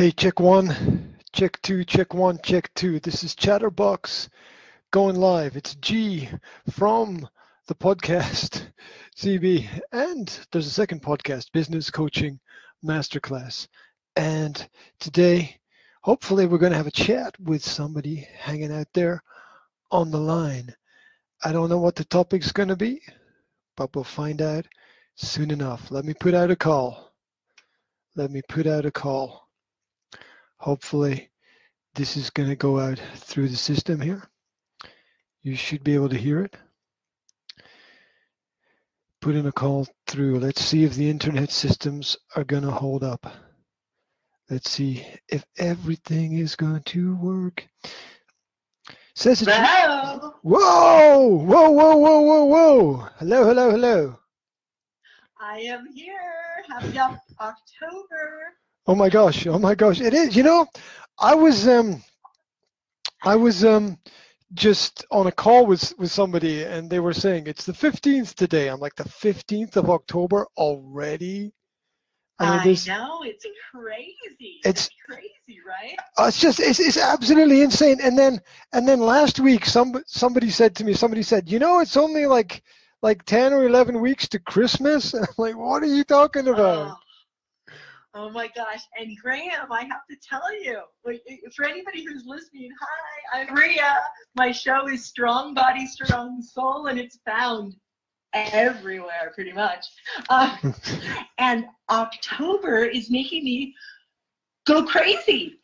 Hey, check one, check two, check one, check two. This is Chatterbox going live. It's G from the podcast CB, and there's a second podcast, Business Coaching Masterclass. And today, hopefully, we're going to have a chat with somebody hanging out there on the line. I don't know what the topic's going to be, but we'll find out soon enough. Let me put out a call. Let me put out a call hopefully this is going to go out through the system here. You should be able to hear it. Put in a call through. Let's see if the internet systems are going to hold up. Let's see if everything is going to work. Says it. Hello. Whoa! Whoa! Whoa! Whoa! Whoa! Whoa! Hello! Hello! Hello! I am here. Happy October. Oh my gosh! Oh my gosh! It is. You know, I was um, I was um, just on a call with with somebody, and they were saying it's the fifteenth today. I'm like the fifteenth of October already. I, mean, this, I know it's crazy. It's, it's crazy, right? Uh, it's just it's, it's absolutely insane. And then and then last week, some somebody said to me, somebody said, you know, it's only like like ten or eleven weeks to Christmas. And I'm like, what are you talking about? Oh Oh my gosh. And Graham, I have to tell you, for anybody who's listening, hi, I'm Ria. My show is Strong Body, Strong Soul, and it's found everywhere pretty much. Uh, and October is making me go crazy.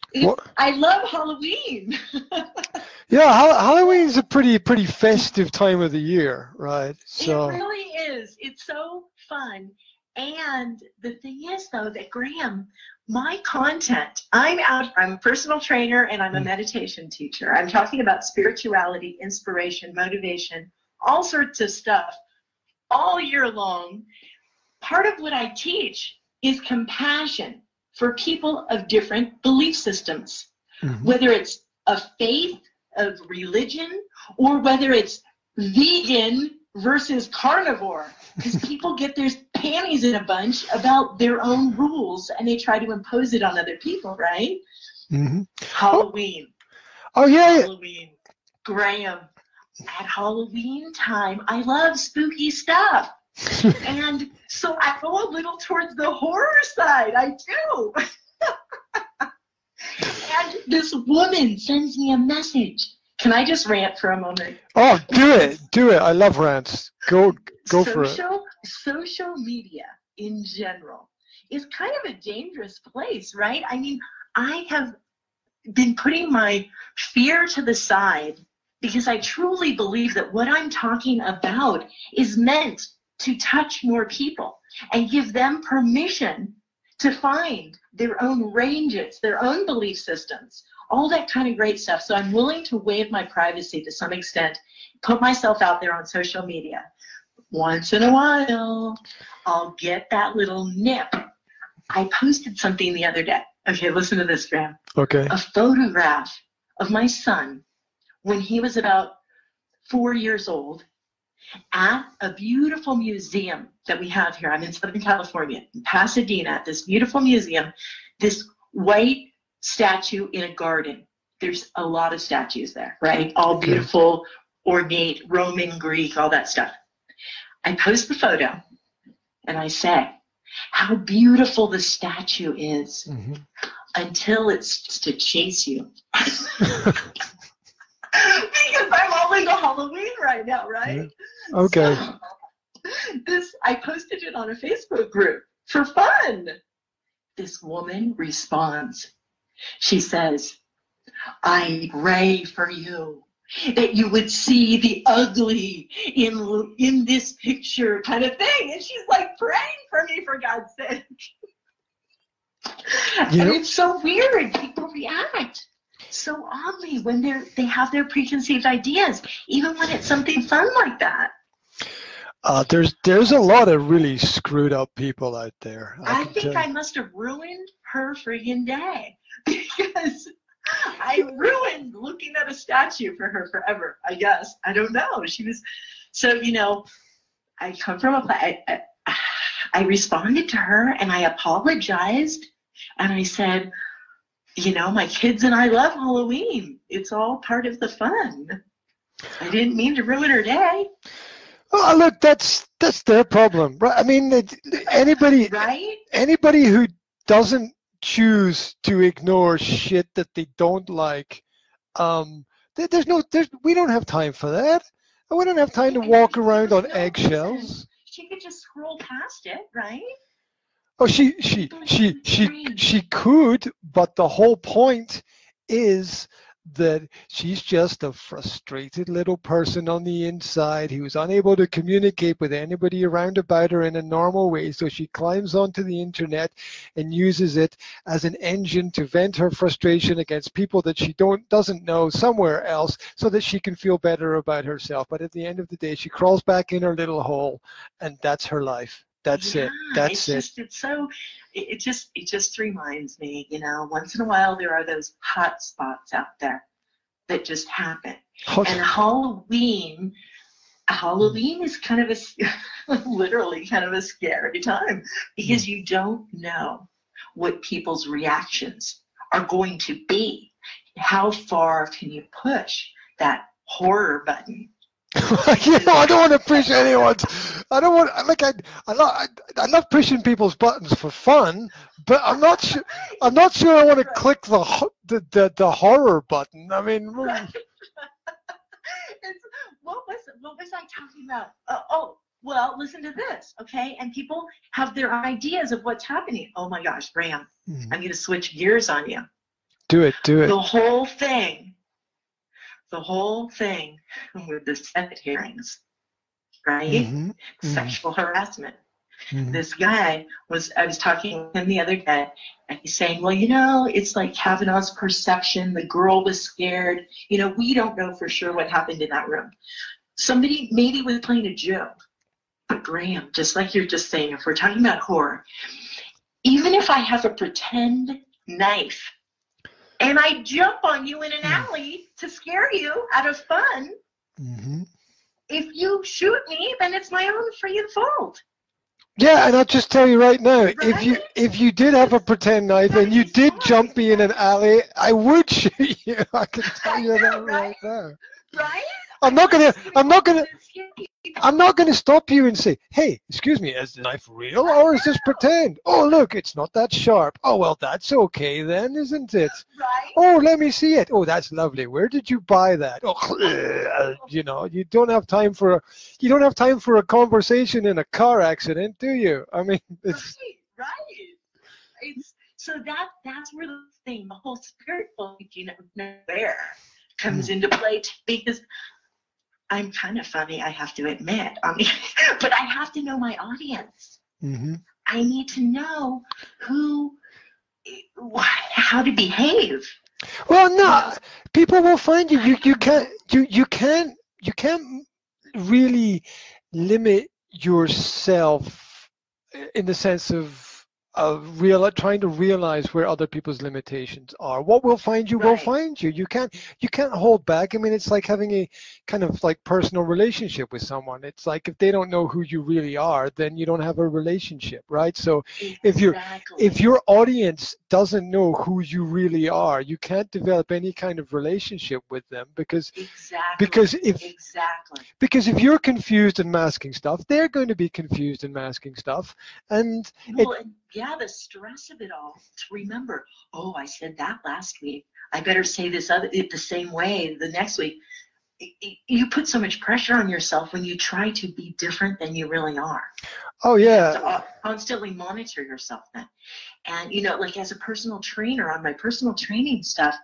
I love Halloween. yeah, Halloween is a pretty pretty festive time of the year, right? So it really is. It's so fun. And the thing is, though, that Graham, my content, I'm out, I'm a personal trainer and I'm a mm. meditation teacher. I'm talking about spirituality, inspiration, motivation, all sorts of stuff all year long. Part of what I teach is compassion for people of different belief systems, mm-hmm. whether it's a faith, of religion, or whether it's vegan versus carnivore because people get their panties in a bunch about their own rules and they try to impose it on other people, right? Mm-hmm. Halloween. Oh, oh yeah. Halloween. Graham. At Halloween time, I love spooky stuff. and so I go a little towards the horror side. I do. and this woman sends me a message can I just rant for a moment? Oh, do it, do it. I love rants. Go, go social, for it. Social media in general is kind of a dangerous place, right? I mean, I have been putting my fear to the side because I truly believe that what I'm talking about is meant to touch more people and give them permission to find their own ranges, their own belief systems, all that kind of great stuff. So I'm willing to waive my privacy to some extent, put myself out there on social media. Once in a while, I'll get that little nip. I posted something the other day. Okay, listen to this, Graham. Okay. A photograph of my son when he was about four years old at a beautiful museum that we have here. I'm in Southern California, in Pasadena, at this beautiful museum. This white statue in a garden. There's a lot of statues there, right? All beautiful, ornate, Roman, Greek, all that stuff. I post the photo and I say, how beautiful the statue is mm-hmm. until it's to chase you. because I'm all into Halloween right now, right? Okay. So, this I posted it on a Facebook group for fun. This woman responds, she says, I pray for you that you would see the ugly in in this picture kind of thing. And she's like praying for me for God's sake. You and it's so weird. People react so oddly when they're they have their preconceived ideas, even when it's something fun like that. Uh, there's there's a lot of really screwed up people out there. I, I think I must have ruined her friggin' day because I ruined looking at a statue for her forever. I guess I don't know. She was so you know. I come from a I, I, I responded to her and I apologized and I said, you know, my kids and I love Halloween. It's all part of the fun. I didn't mean to ruin her day. Oh, look, that's that's their problem, right? I mean, anybody, right? Anybody who doesn't choose to ignore shit that they don't like, um, there, there's no, there's, we don't have time for that. We don't have time to walk around on eggshells. She could just scroll past it, right? Oh, she, she, she, she, she could, but the whole point is that she's just a frustrated little person on the inside who's unable to communicate with anybody around about her in a normal way. So she climbs onto the internet and uses it as an engine to vent her frustration against people that she don't doesn't know somewhere else so that she can feel better about herself. But at the end of the day, she crawls back in her little hole and that's her life. That's yeah, it. That's it. Just, it's so. It, it just it just reminds me, you know, once in a while there are those hot spots out there that just happen. Hot- And Halloween, Halloween mm. is kind of a literally kind of a scary time because mm. you don't know what people's reactions are going to be. How far can you push that horror button? you know, I don't want to push anyone's. I don't want like I. I love. I, I love pushing people's buttons for fun, but I'm not sure. I'm not sure I want to click the the the, the horror button. I mean, mm, what was what was I talking about? Uh, oh, well, listen to this, okay? And people have their ideas of what's happening. Oh my gosh, Graham, mm, I'm going to switch gears on you. do it, do it. The whole thing, the whole thing with the Senate hearings, right? Mhm, mhm, Sexual harassment. mhm. This guy was, I was talking with him the other day, and he's saying, well, you know, it's like Kavanaugh's perception. The girl was scared. You know, we don't know for sure what happened in that room. Somebody maybe was playing a joke. But Graham, just like you're just saying, if we're talking about horror, even if I have a pretend knife and I jump on you in an Hmm. alley to scare you out of fun, Mhm. If you shoot me, then it's my own freaking fault. Yeah, and I'll just tell you right now, if you if you did have a pretend knife and you did jump me in an alley, I would shoot you. I can tell you that right now. Right? I'm not gonna. I'm not gonna. I'm not going to stop you and say, hey, excuse me, is the knife real or is this pretend? Oh, look, it's not that sharp. Oh, well, that's okay then, isn't it? Right? Oh, let me see it. Oh, that's lovely. Where did you buy that? Oh, uh, you know, you don't have time for a, you don't have time for a conversation in a car accident, do you? I mean, it's, Right, right. It's so that that's where the thing, the whole spiritual, you know, there comes hmm. into play because I'm kind of funny, I have to admit. I mean, but I have to know my audience. Mhm. I need to know who, wh- how to behave. Well, no, people will find you. You you can't you you can't you can't really limit yourself in the sense of of real trying to realize where other people's limitations are. What will find you will find you. You can't you can't hold back. I mean, it's like having a kind of like personal relationship with someone. It's like if they don't know who you really are, then you don't have a relationship, right? So If you're- if your audience doesn't know who you really are, you can't develop any kind of relationship with them because exactly because if exactly because if you're confused and masking stuff, they're going to be confused and masking stuff. And well, and yeah, the stress of it all. To remember, oh, I said that last week. I better say this other the same way the next week. You put so much pressure on yourself when you try to be different than you really are. oh yeah, to constantly monitor yourself then. And you know, like as a personal trainer on my personal training stuff,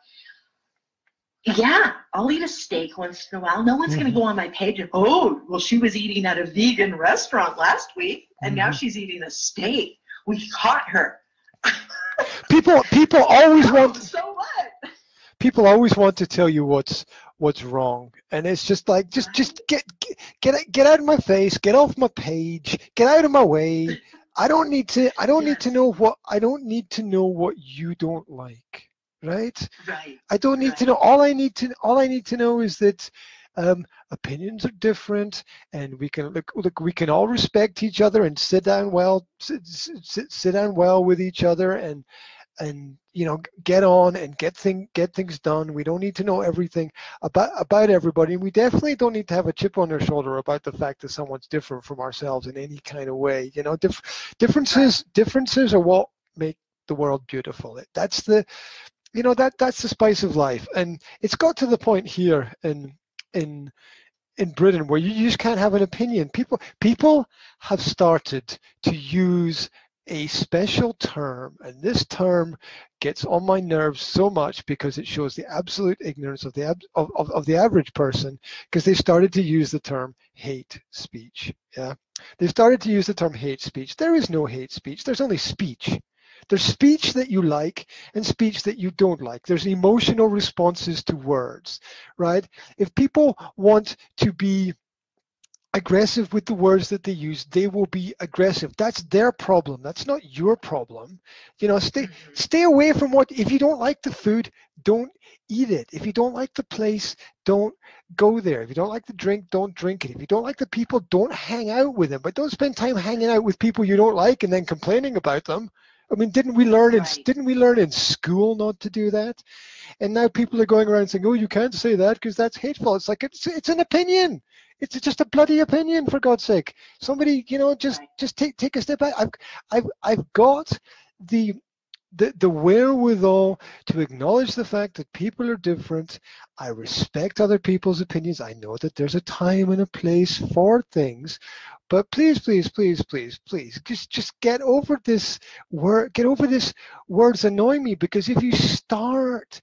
yeah, I'll eat a steak once in a while. No one's Mhm. gonna go on my page and oh, well, she was eating at a vegan restaurant last week, and now Mhm. she's eating a steak. We caught her. people people always Oh, want so what? people always want to tell you what's what's wrong. And it's just like just just get get get, get out of my face get off my page get out of my way. I don't need to i don't need to know what i don't need to know what you don't like right? Right. i don't need to know. All i need to all i need to know is that um, opinions are different and we can look look we can all respect each other and sit down well sit, sit, sit down well with each other and and you know get on and get thing get things done. We don't need to know everything about about everybody. And we definitely don't need to have a chip on our shoulder about the fact that someone's different from ourselves in any kind of way you know? Dif- differences differences are what make the world beautiful. That's the you know that that's the spice of life. And it's got to the point here in in in Britain where you just can't have an opinion. People people have started to use a special term, and this term gets on my nerves so much because it shows the absolute ignorance of the ab- of, of, of the average person because they started to use the term hate speech. Yeah, they started to use the term hate speech. There is no hate speech. There's only speech. There's speech that you like and speech that you don't like. There's emotional responses to words, right? If people want to be aggressive with the words that they use, they will be aggressive. That's their problem. That's not your problem. You know, stay mm-hmm. stay away from what if you don't like the food, don't eat it. If you don't like the place, don't go there. If you don't like the drink, don't drink it. If you don't like the people, don't hang out with them. But don't spend time hanging out with people you don't like and then complaining about them. I mean, didn't we learn in right. didn't we learn in school not to do that? And now people are going around saying, "Oh, you can't say that because that's hateful." It's like it's it's an opinion. It's just a bloody opinion, for God's sake. Somebody, you know, just just take take a step back. I've I've I've got the the, the wherewithal to acknowledge the fact that people are different. I respect other people's opinions. I know that there's a time and a place for things, but please, please, please, please, please, just just get over this word. Get over this words annoying me because if you start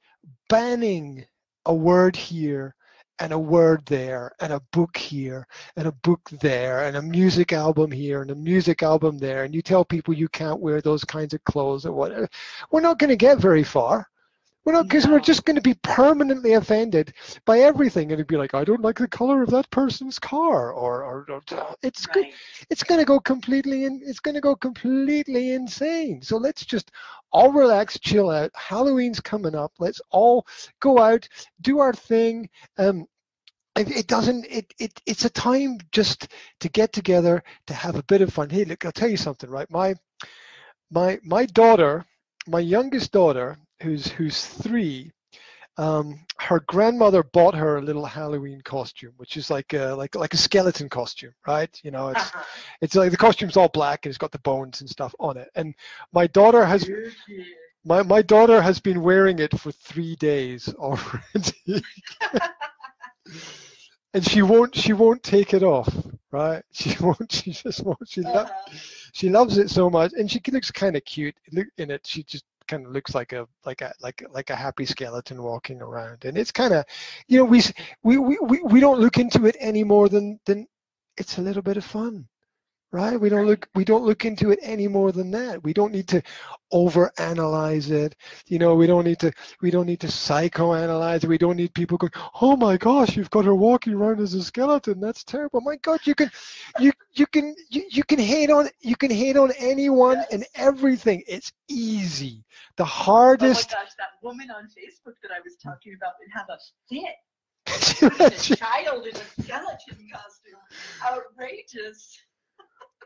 banning a word here and a word there and a book here and a book there and a music album here and a music album there and you tell people you can't wear those kinds of clothes or whatever. We're not going to get very far we're not because no. we're just going to be permanently offended by everything and it'd be like i don't like the color of that person's car or, or, or it's right. good it's going to go completely in, it's going to go completely insane so let's just all relax, chill out. Halloween's coming up. Let's all go out, do our thing. Um, it, it doesn't. It, it it's a time just to get together to have a bit of fun. Hey, look, I'll tell you something, right? My my my daughter, my youngest daughter, who's who's three, um, her grandmother bought her a little Halloween costume, which is like a, like like a skeleton costume, right? You know, it's uh-huh. it's like the costume's all black and it's got the bones and stuff on it. And my daughter has my my daughter has been wearing it for three days already. and she won't she won't take it off right she won't she just won't she uh-huh. she loves it so much and she looks kind of cute in it she just kind of looks like a like a like like a happy skeleton walking around. And it's kind of you know we, we we we don't look into it any more than than it's a little bit of fun right? We don't look we don't look into it any more than that. We don't need to over analyze it. You know we don't need to we don't need to psychoanalyze it. We don't need people going oh my gosh you've got her walking around as a skeleton. That's terrible. My god you can you you can you, you can hate on you can hate on anyone yes. and everything. It's easy. The hardest oh my gosh that woman on facebook that i was hmm. talking about would have a fit. A child in a skeleton costume. Outrageous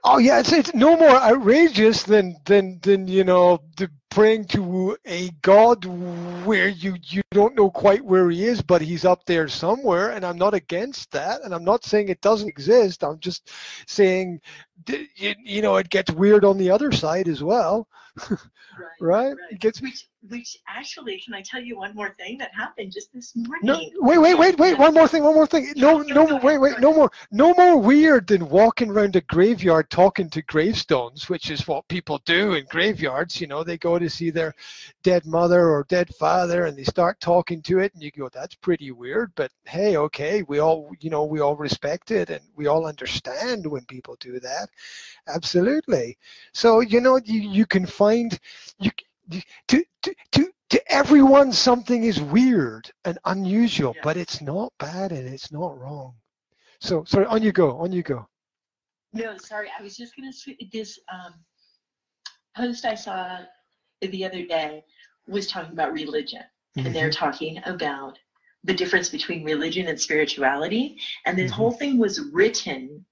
Oh yeah, it's it's no more outrageous than than than you know the praying to a god where you you don't know quite where he is, but he's up there somewhere. And I'm not against that, and I'm not saying it doesn't exist. I'm just saying you, you know it gets weird on the other side as well. right, right? right. It gets which which actually, can I tell you one more thing that happened just this morning? No, wait, wait, wait, wait. One more thing. One more thing. No, no, no wait, wait. No more. No more weird than walking around a graveyard talking to gravestones, which is what people do in graveyards. You know, they go to see their dead mother or dead father, and they start talking to it, and you go, "That's pretty weird." But hey, okay, we all, you know, we all respect it, and we all understand when people do that. Absolutely. So you know, you you can find you to, to, to, to everyone something is weird and unusual, yeah. but it's not bad and it's not wrong. So, sorry, on you go, on you go. No, sorry, I was just going to this um, post I saw the other day was talking about religion, mm-hmm. and they're mm-hmm. talking about the difference between religion and spirituality, and this mm-hmm. whole thing was written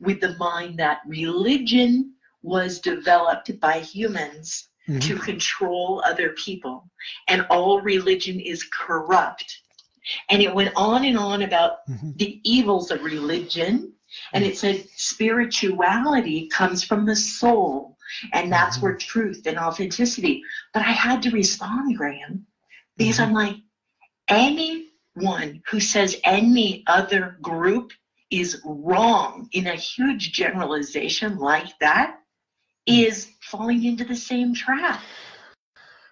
with the mind that religion was developed by humans mm-hmm. to control other people, and all religion is corrupt. And it went on and on about mm-hmm. the evils of religion. And it said spirituality comes from the soul, and that's mm-hmm. where truth and authenticity. But I had to respond, Graham, because I'm like, anyone who says any other group is wrong in a huge generalization like that is falling into the same trap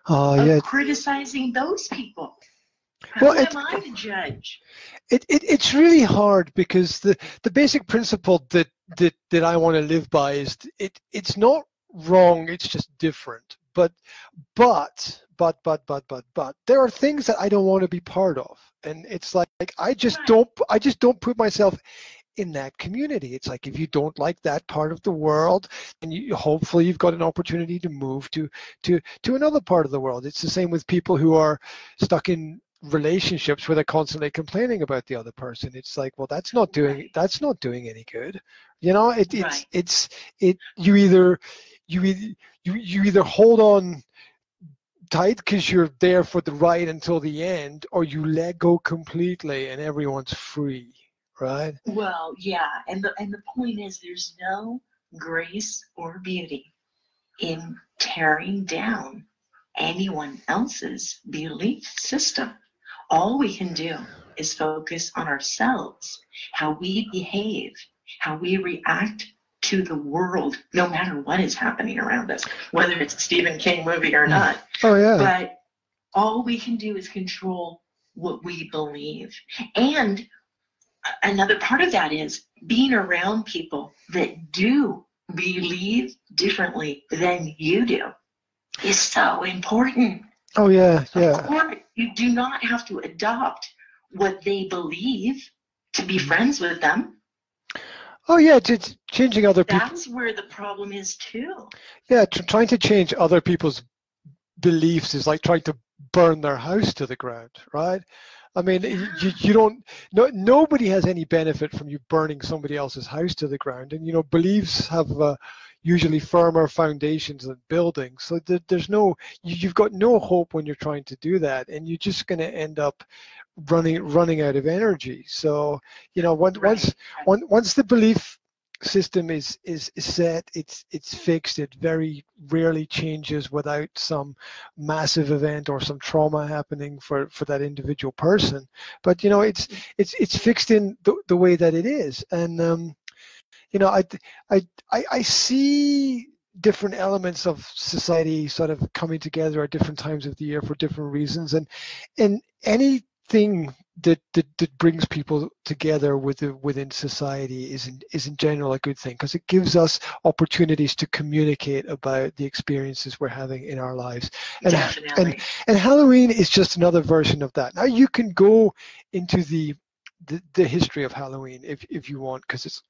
uh, of yeah. criticizing those people. How well, am I to judge? It, it it's really hard because the, the basic principle that, that that I want to live by is it it's not wrong, it's just different. But but but but but but but there are things that I don't want to be part of. And it's like, like I just right. don't I just don't put myself in that community. It's like if you don't like that part of the world, and you hopefully you've got an opportunity to move to to to another part of the world. It's the same with people who are stuck in relationships where they're constantly complaining about the other person. It's like, well, that's not doing that's not doing any good. You know, it, it's right. it's it. You either you either you, you either hold on tight because you're there for the ride until the end, or you let go completely and everyone's free right? Well, yeah, and the and the point is, there's no grace or beauty in tearing down anyone else's belief system. All we can do is focus on ourselves, how we behave, how we react to the world, no matter what is happening around us, whether it's a Stephen King movie or not. Oh yeah. But all we can do is control what we believe. And another part of that is being around people that do believe differently than you do is so important. Oh yeah, yeah. you do not have to adopt what they believe to be friends with them. Oh yeah, it's changing other people. That's where the problem is too. Yeah, trying to change other people's beliefs is like trying to burn their house to the ground, right? I mean, you, you don't, no, nobody has any benefit from you burning somebody else's house to the ground. And, you know, beliefs have uh, usually firmer foundations than buildings. So th- there's no, you, you've got no hope when you're trying to do that. And you're just going to end up running running out of energy. So, you know, once, once, once the belief system is, is set it's it's fixed it very rarely changes without some massive event or some trauma happening for for that individual person. But you know it's it's it's fixed in the, the way that it is. And um you know I, I i i see different elements of society sort of coming together at different times of the year for different reasons. And and anything that, that, that brings people together within, within society is in, is in general a good thing because it gives us opportunities to communicate about the experiences we're having in our lives. And, and, and Halloween is just another version of that. Now you can go into the, the, the history of Halloween if, if you want because it's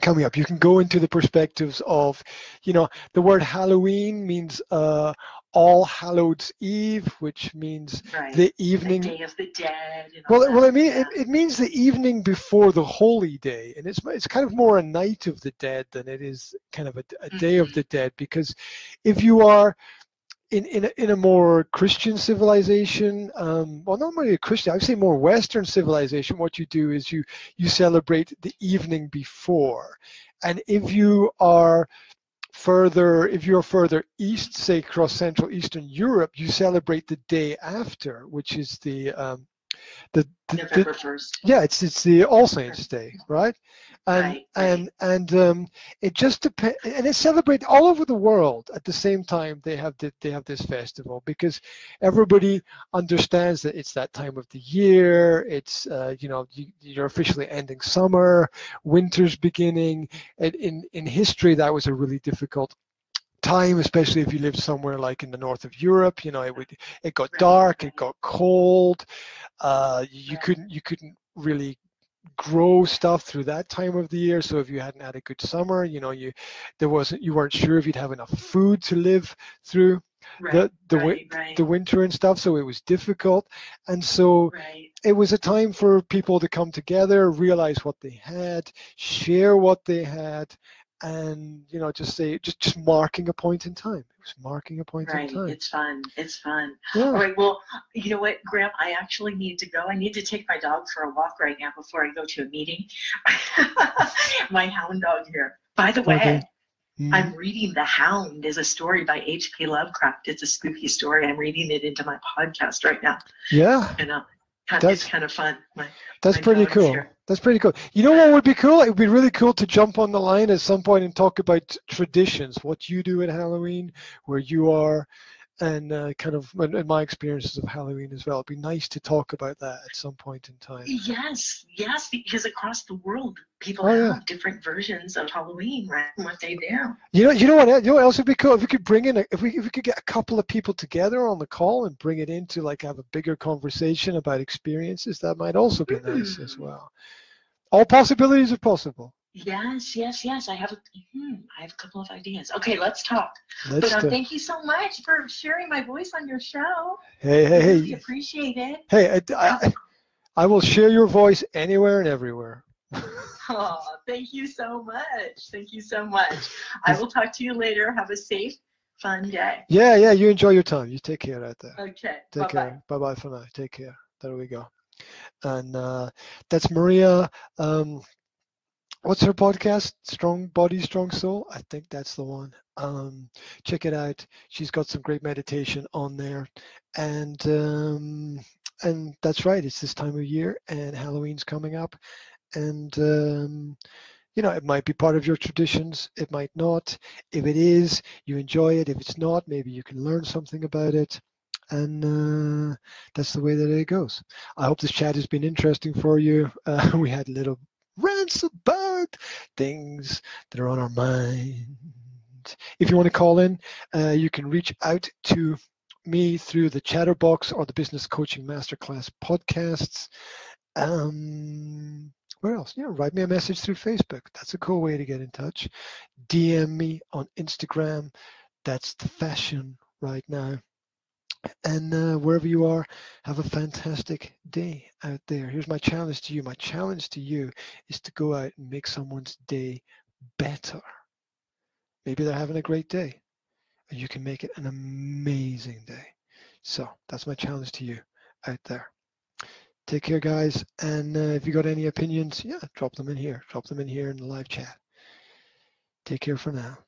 coming up. You can go into the perspectives of, you know, the word Halloween means uh, all Hallows Eve, which means right. the evening. The Day of the Dead. well, well, I mean, yeah. it, it means the evening before the holy day, and it's it's kind of more a night of the dead than it is kind of a, a mm-hmm. day of mm-hmm. the dead, because if you are in in a, in a more Christian civilization, um, well, not really a Christian, I would say more Western civilization. What you do is you you celebrate the evening before, and if you are further, if you're further east, say across Central Eastern Europe, you celebrate the day after, which is the um, the, the, November first. Yeah, it's it's the All Saints Day, right? And right, and and um, it just depends, and it's celebrated all over the world at the same time. They have the, they have this festival because everybody understands that it's that time of the year. It's uh, you know you, you're officially ending summer, winter's beginning. And in in history, that was a really difficult time, especially if you lived somewhere like in the north of Europe. You know, it would it got dark, it got cold. Uh, you couldn't you couldn't really grow stuff through that time of the year so if you hadn't had a good summer you know you there wasn't you weren't sure if you'd have enough food to live through right, the the, right, right. the winter and stuff so it was difficult and so it was a time for people to come together realize what they had share what they had and you know just say just just marking a point in time. It was marking a point Right. in time. It's fun. It's fun. yeah. All right. Well, you know what, Graham? I actually need to go. I need to take my dog for a walk right now before I go to a meeting. my hound dog here. By the way, Okay. Mm. I'm reading The Hound is a story by H.P. Lovecraft. It's a spooky story. I'm reading it into my podcast right now. yeah, And uh, kind That's- it's kind of fun. My, that's my pretty cool. here. That's pretty cool. You know what would be cool? It would be really cool to jump on the line at some point and talk about traditions, what you do at Halloween, where you are, and uh, kind of and, my experiences of Halloween as well. It'd be nice to talk about that at some point in time. Yes, yes, because across the world, people Oh, have different versions of Halloween, right? And what they do. You know, you know what? You know what else would be cool if we could bring in, a, if we if we could get a couple of people together on the call and bring it into like have a bigger conversation about experiences. That might also be nice as Mm. well. All possibilities are possible. Yes, yes, yes. I have a, hmm, I have a couple of ideas. Okay, let's talk. Let's but do- thank you so much for sharing my voice on your show. hey, hey, Really hey, appreciate it. hey! I, I, I will share your voice anywhere and everywhere. Oh, thank you so much. Thank you so much. I will talk to you later. Have a safe, fun day. Yeah, yeah. You enjoy your time. You take care out there. Okay. Take Bye bye. care. Bye bye for now. Take care. There we go. And uh, that's Maria. Um, what's her podcast? Strong Body, Strong Soul. I think that's the one. Um, check it out. She's got some great meditation on there, and um, and that's right. It's this time of year, and Halloween's coming up, and um, you know it might be part of your traditions. It might not. If it is, you enjoy it. If it's not, maybe you can learn something about it and uh, that's the way that it goes. I hope this chat has been interesting for you. Uh, we had little rants about things that are on our mind. If you want to call in, uh, you can reach out to me through the Chatterbox or the Business Coaching Masterclass podcasts. Um, where else? Know, write me a message through Facebook. That's a cool way to get in touch. DM me on Instagram. That's the fashion right now and uh, wherever you are, have a fantastic day out there. Here's my challenge to you. My challenge to you is to go out and make someone's day better. Maybe they're having a great day, and you can make it an amazing day. So that's my challenge to you out there. Take care, guys. And uh, if you got any opinions, yeah, drop them in here. Drop them in here in the live chat. Take care for now.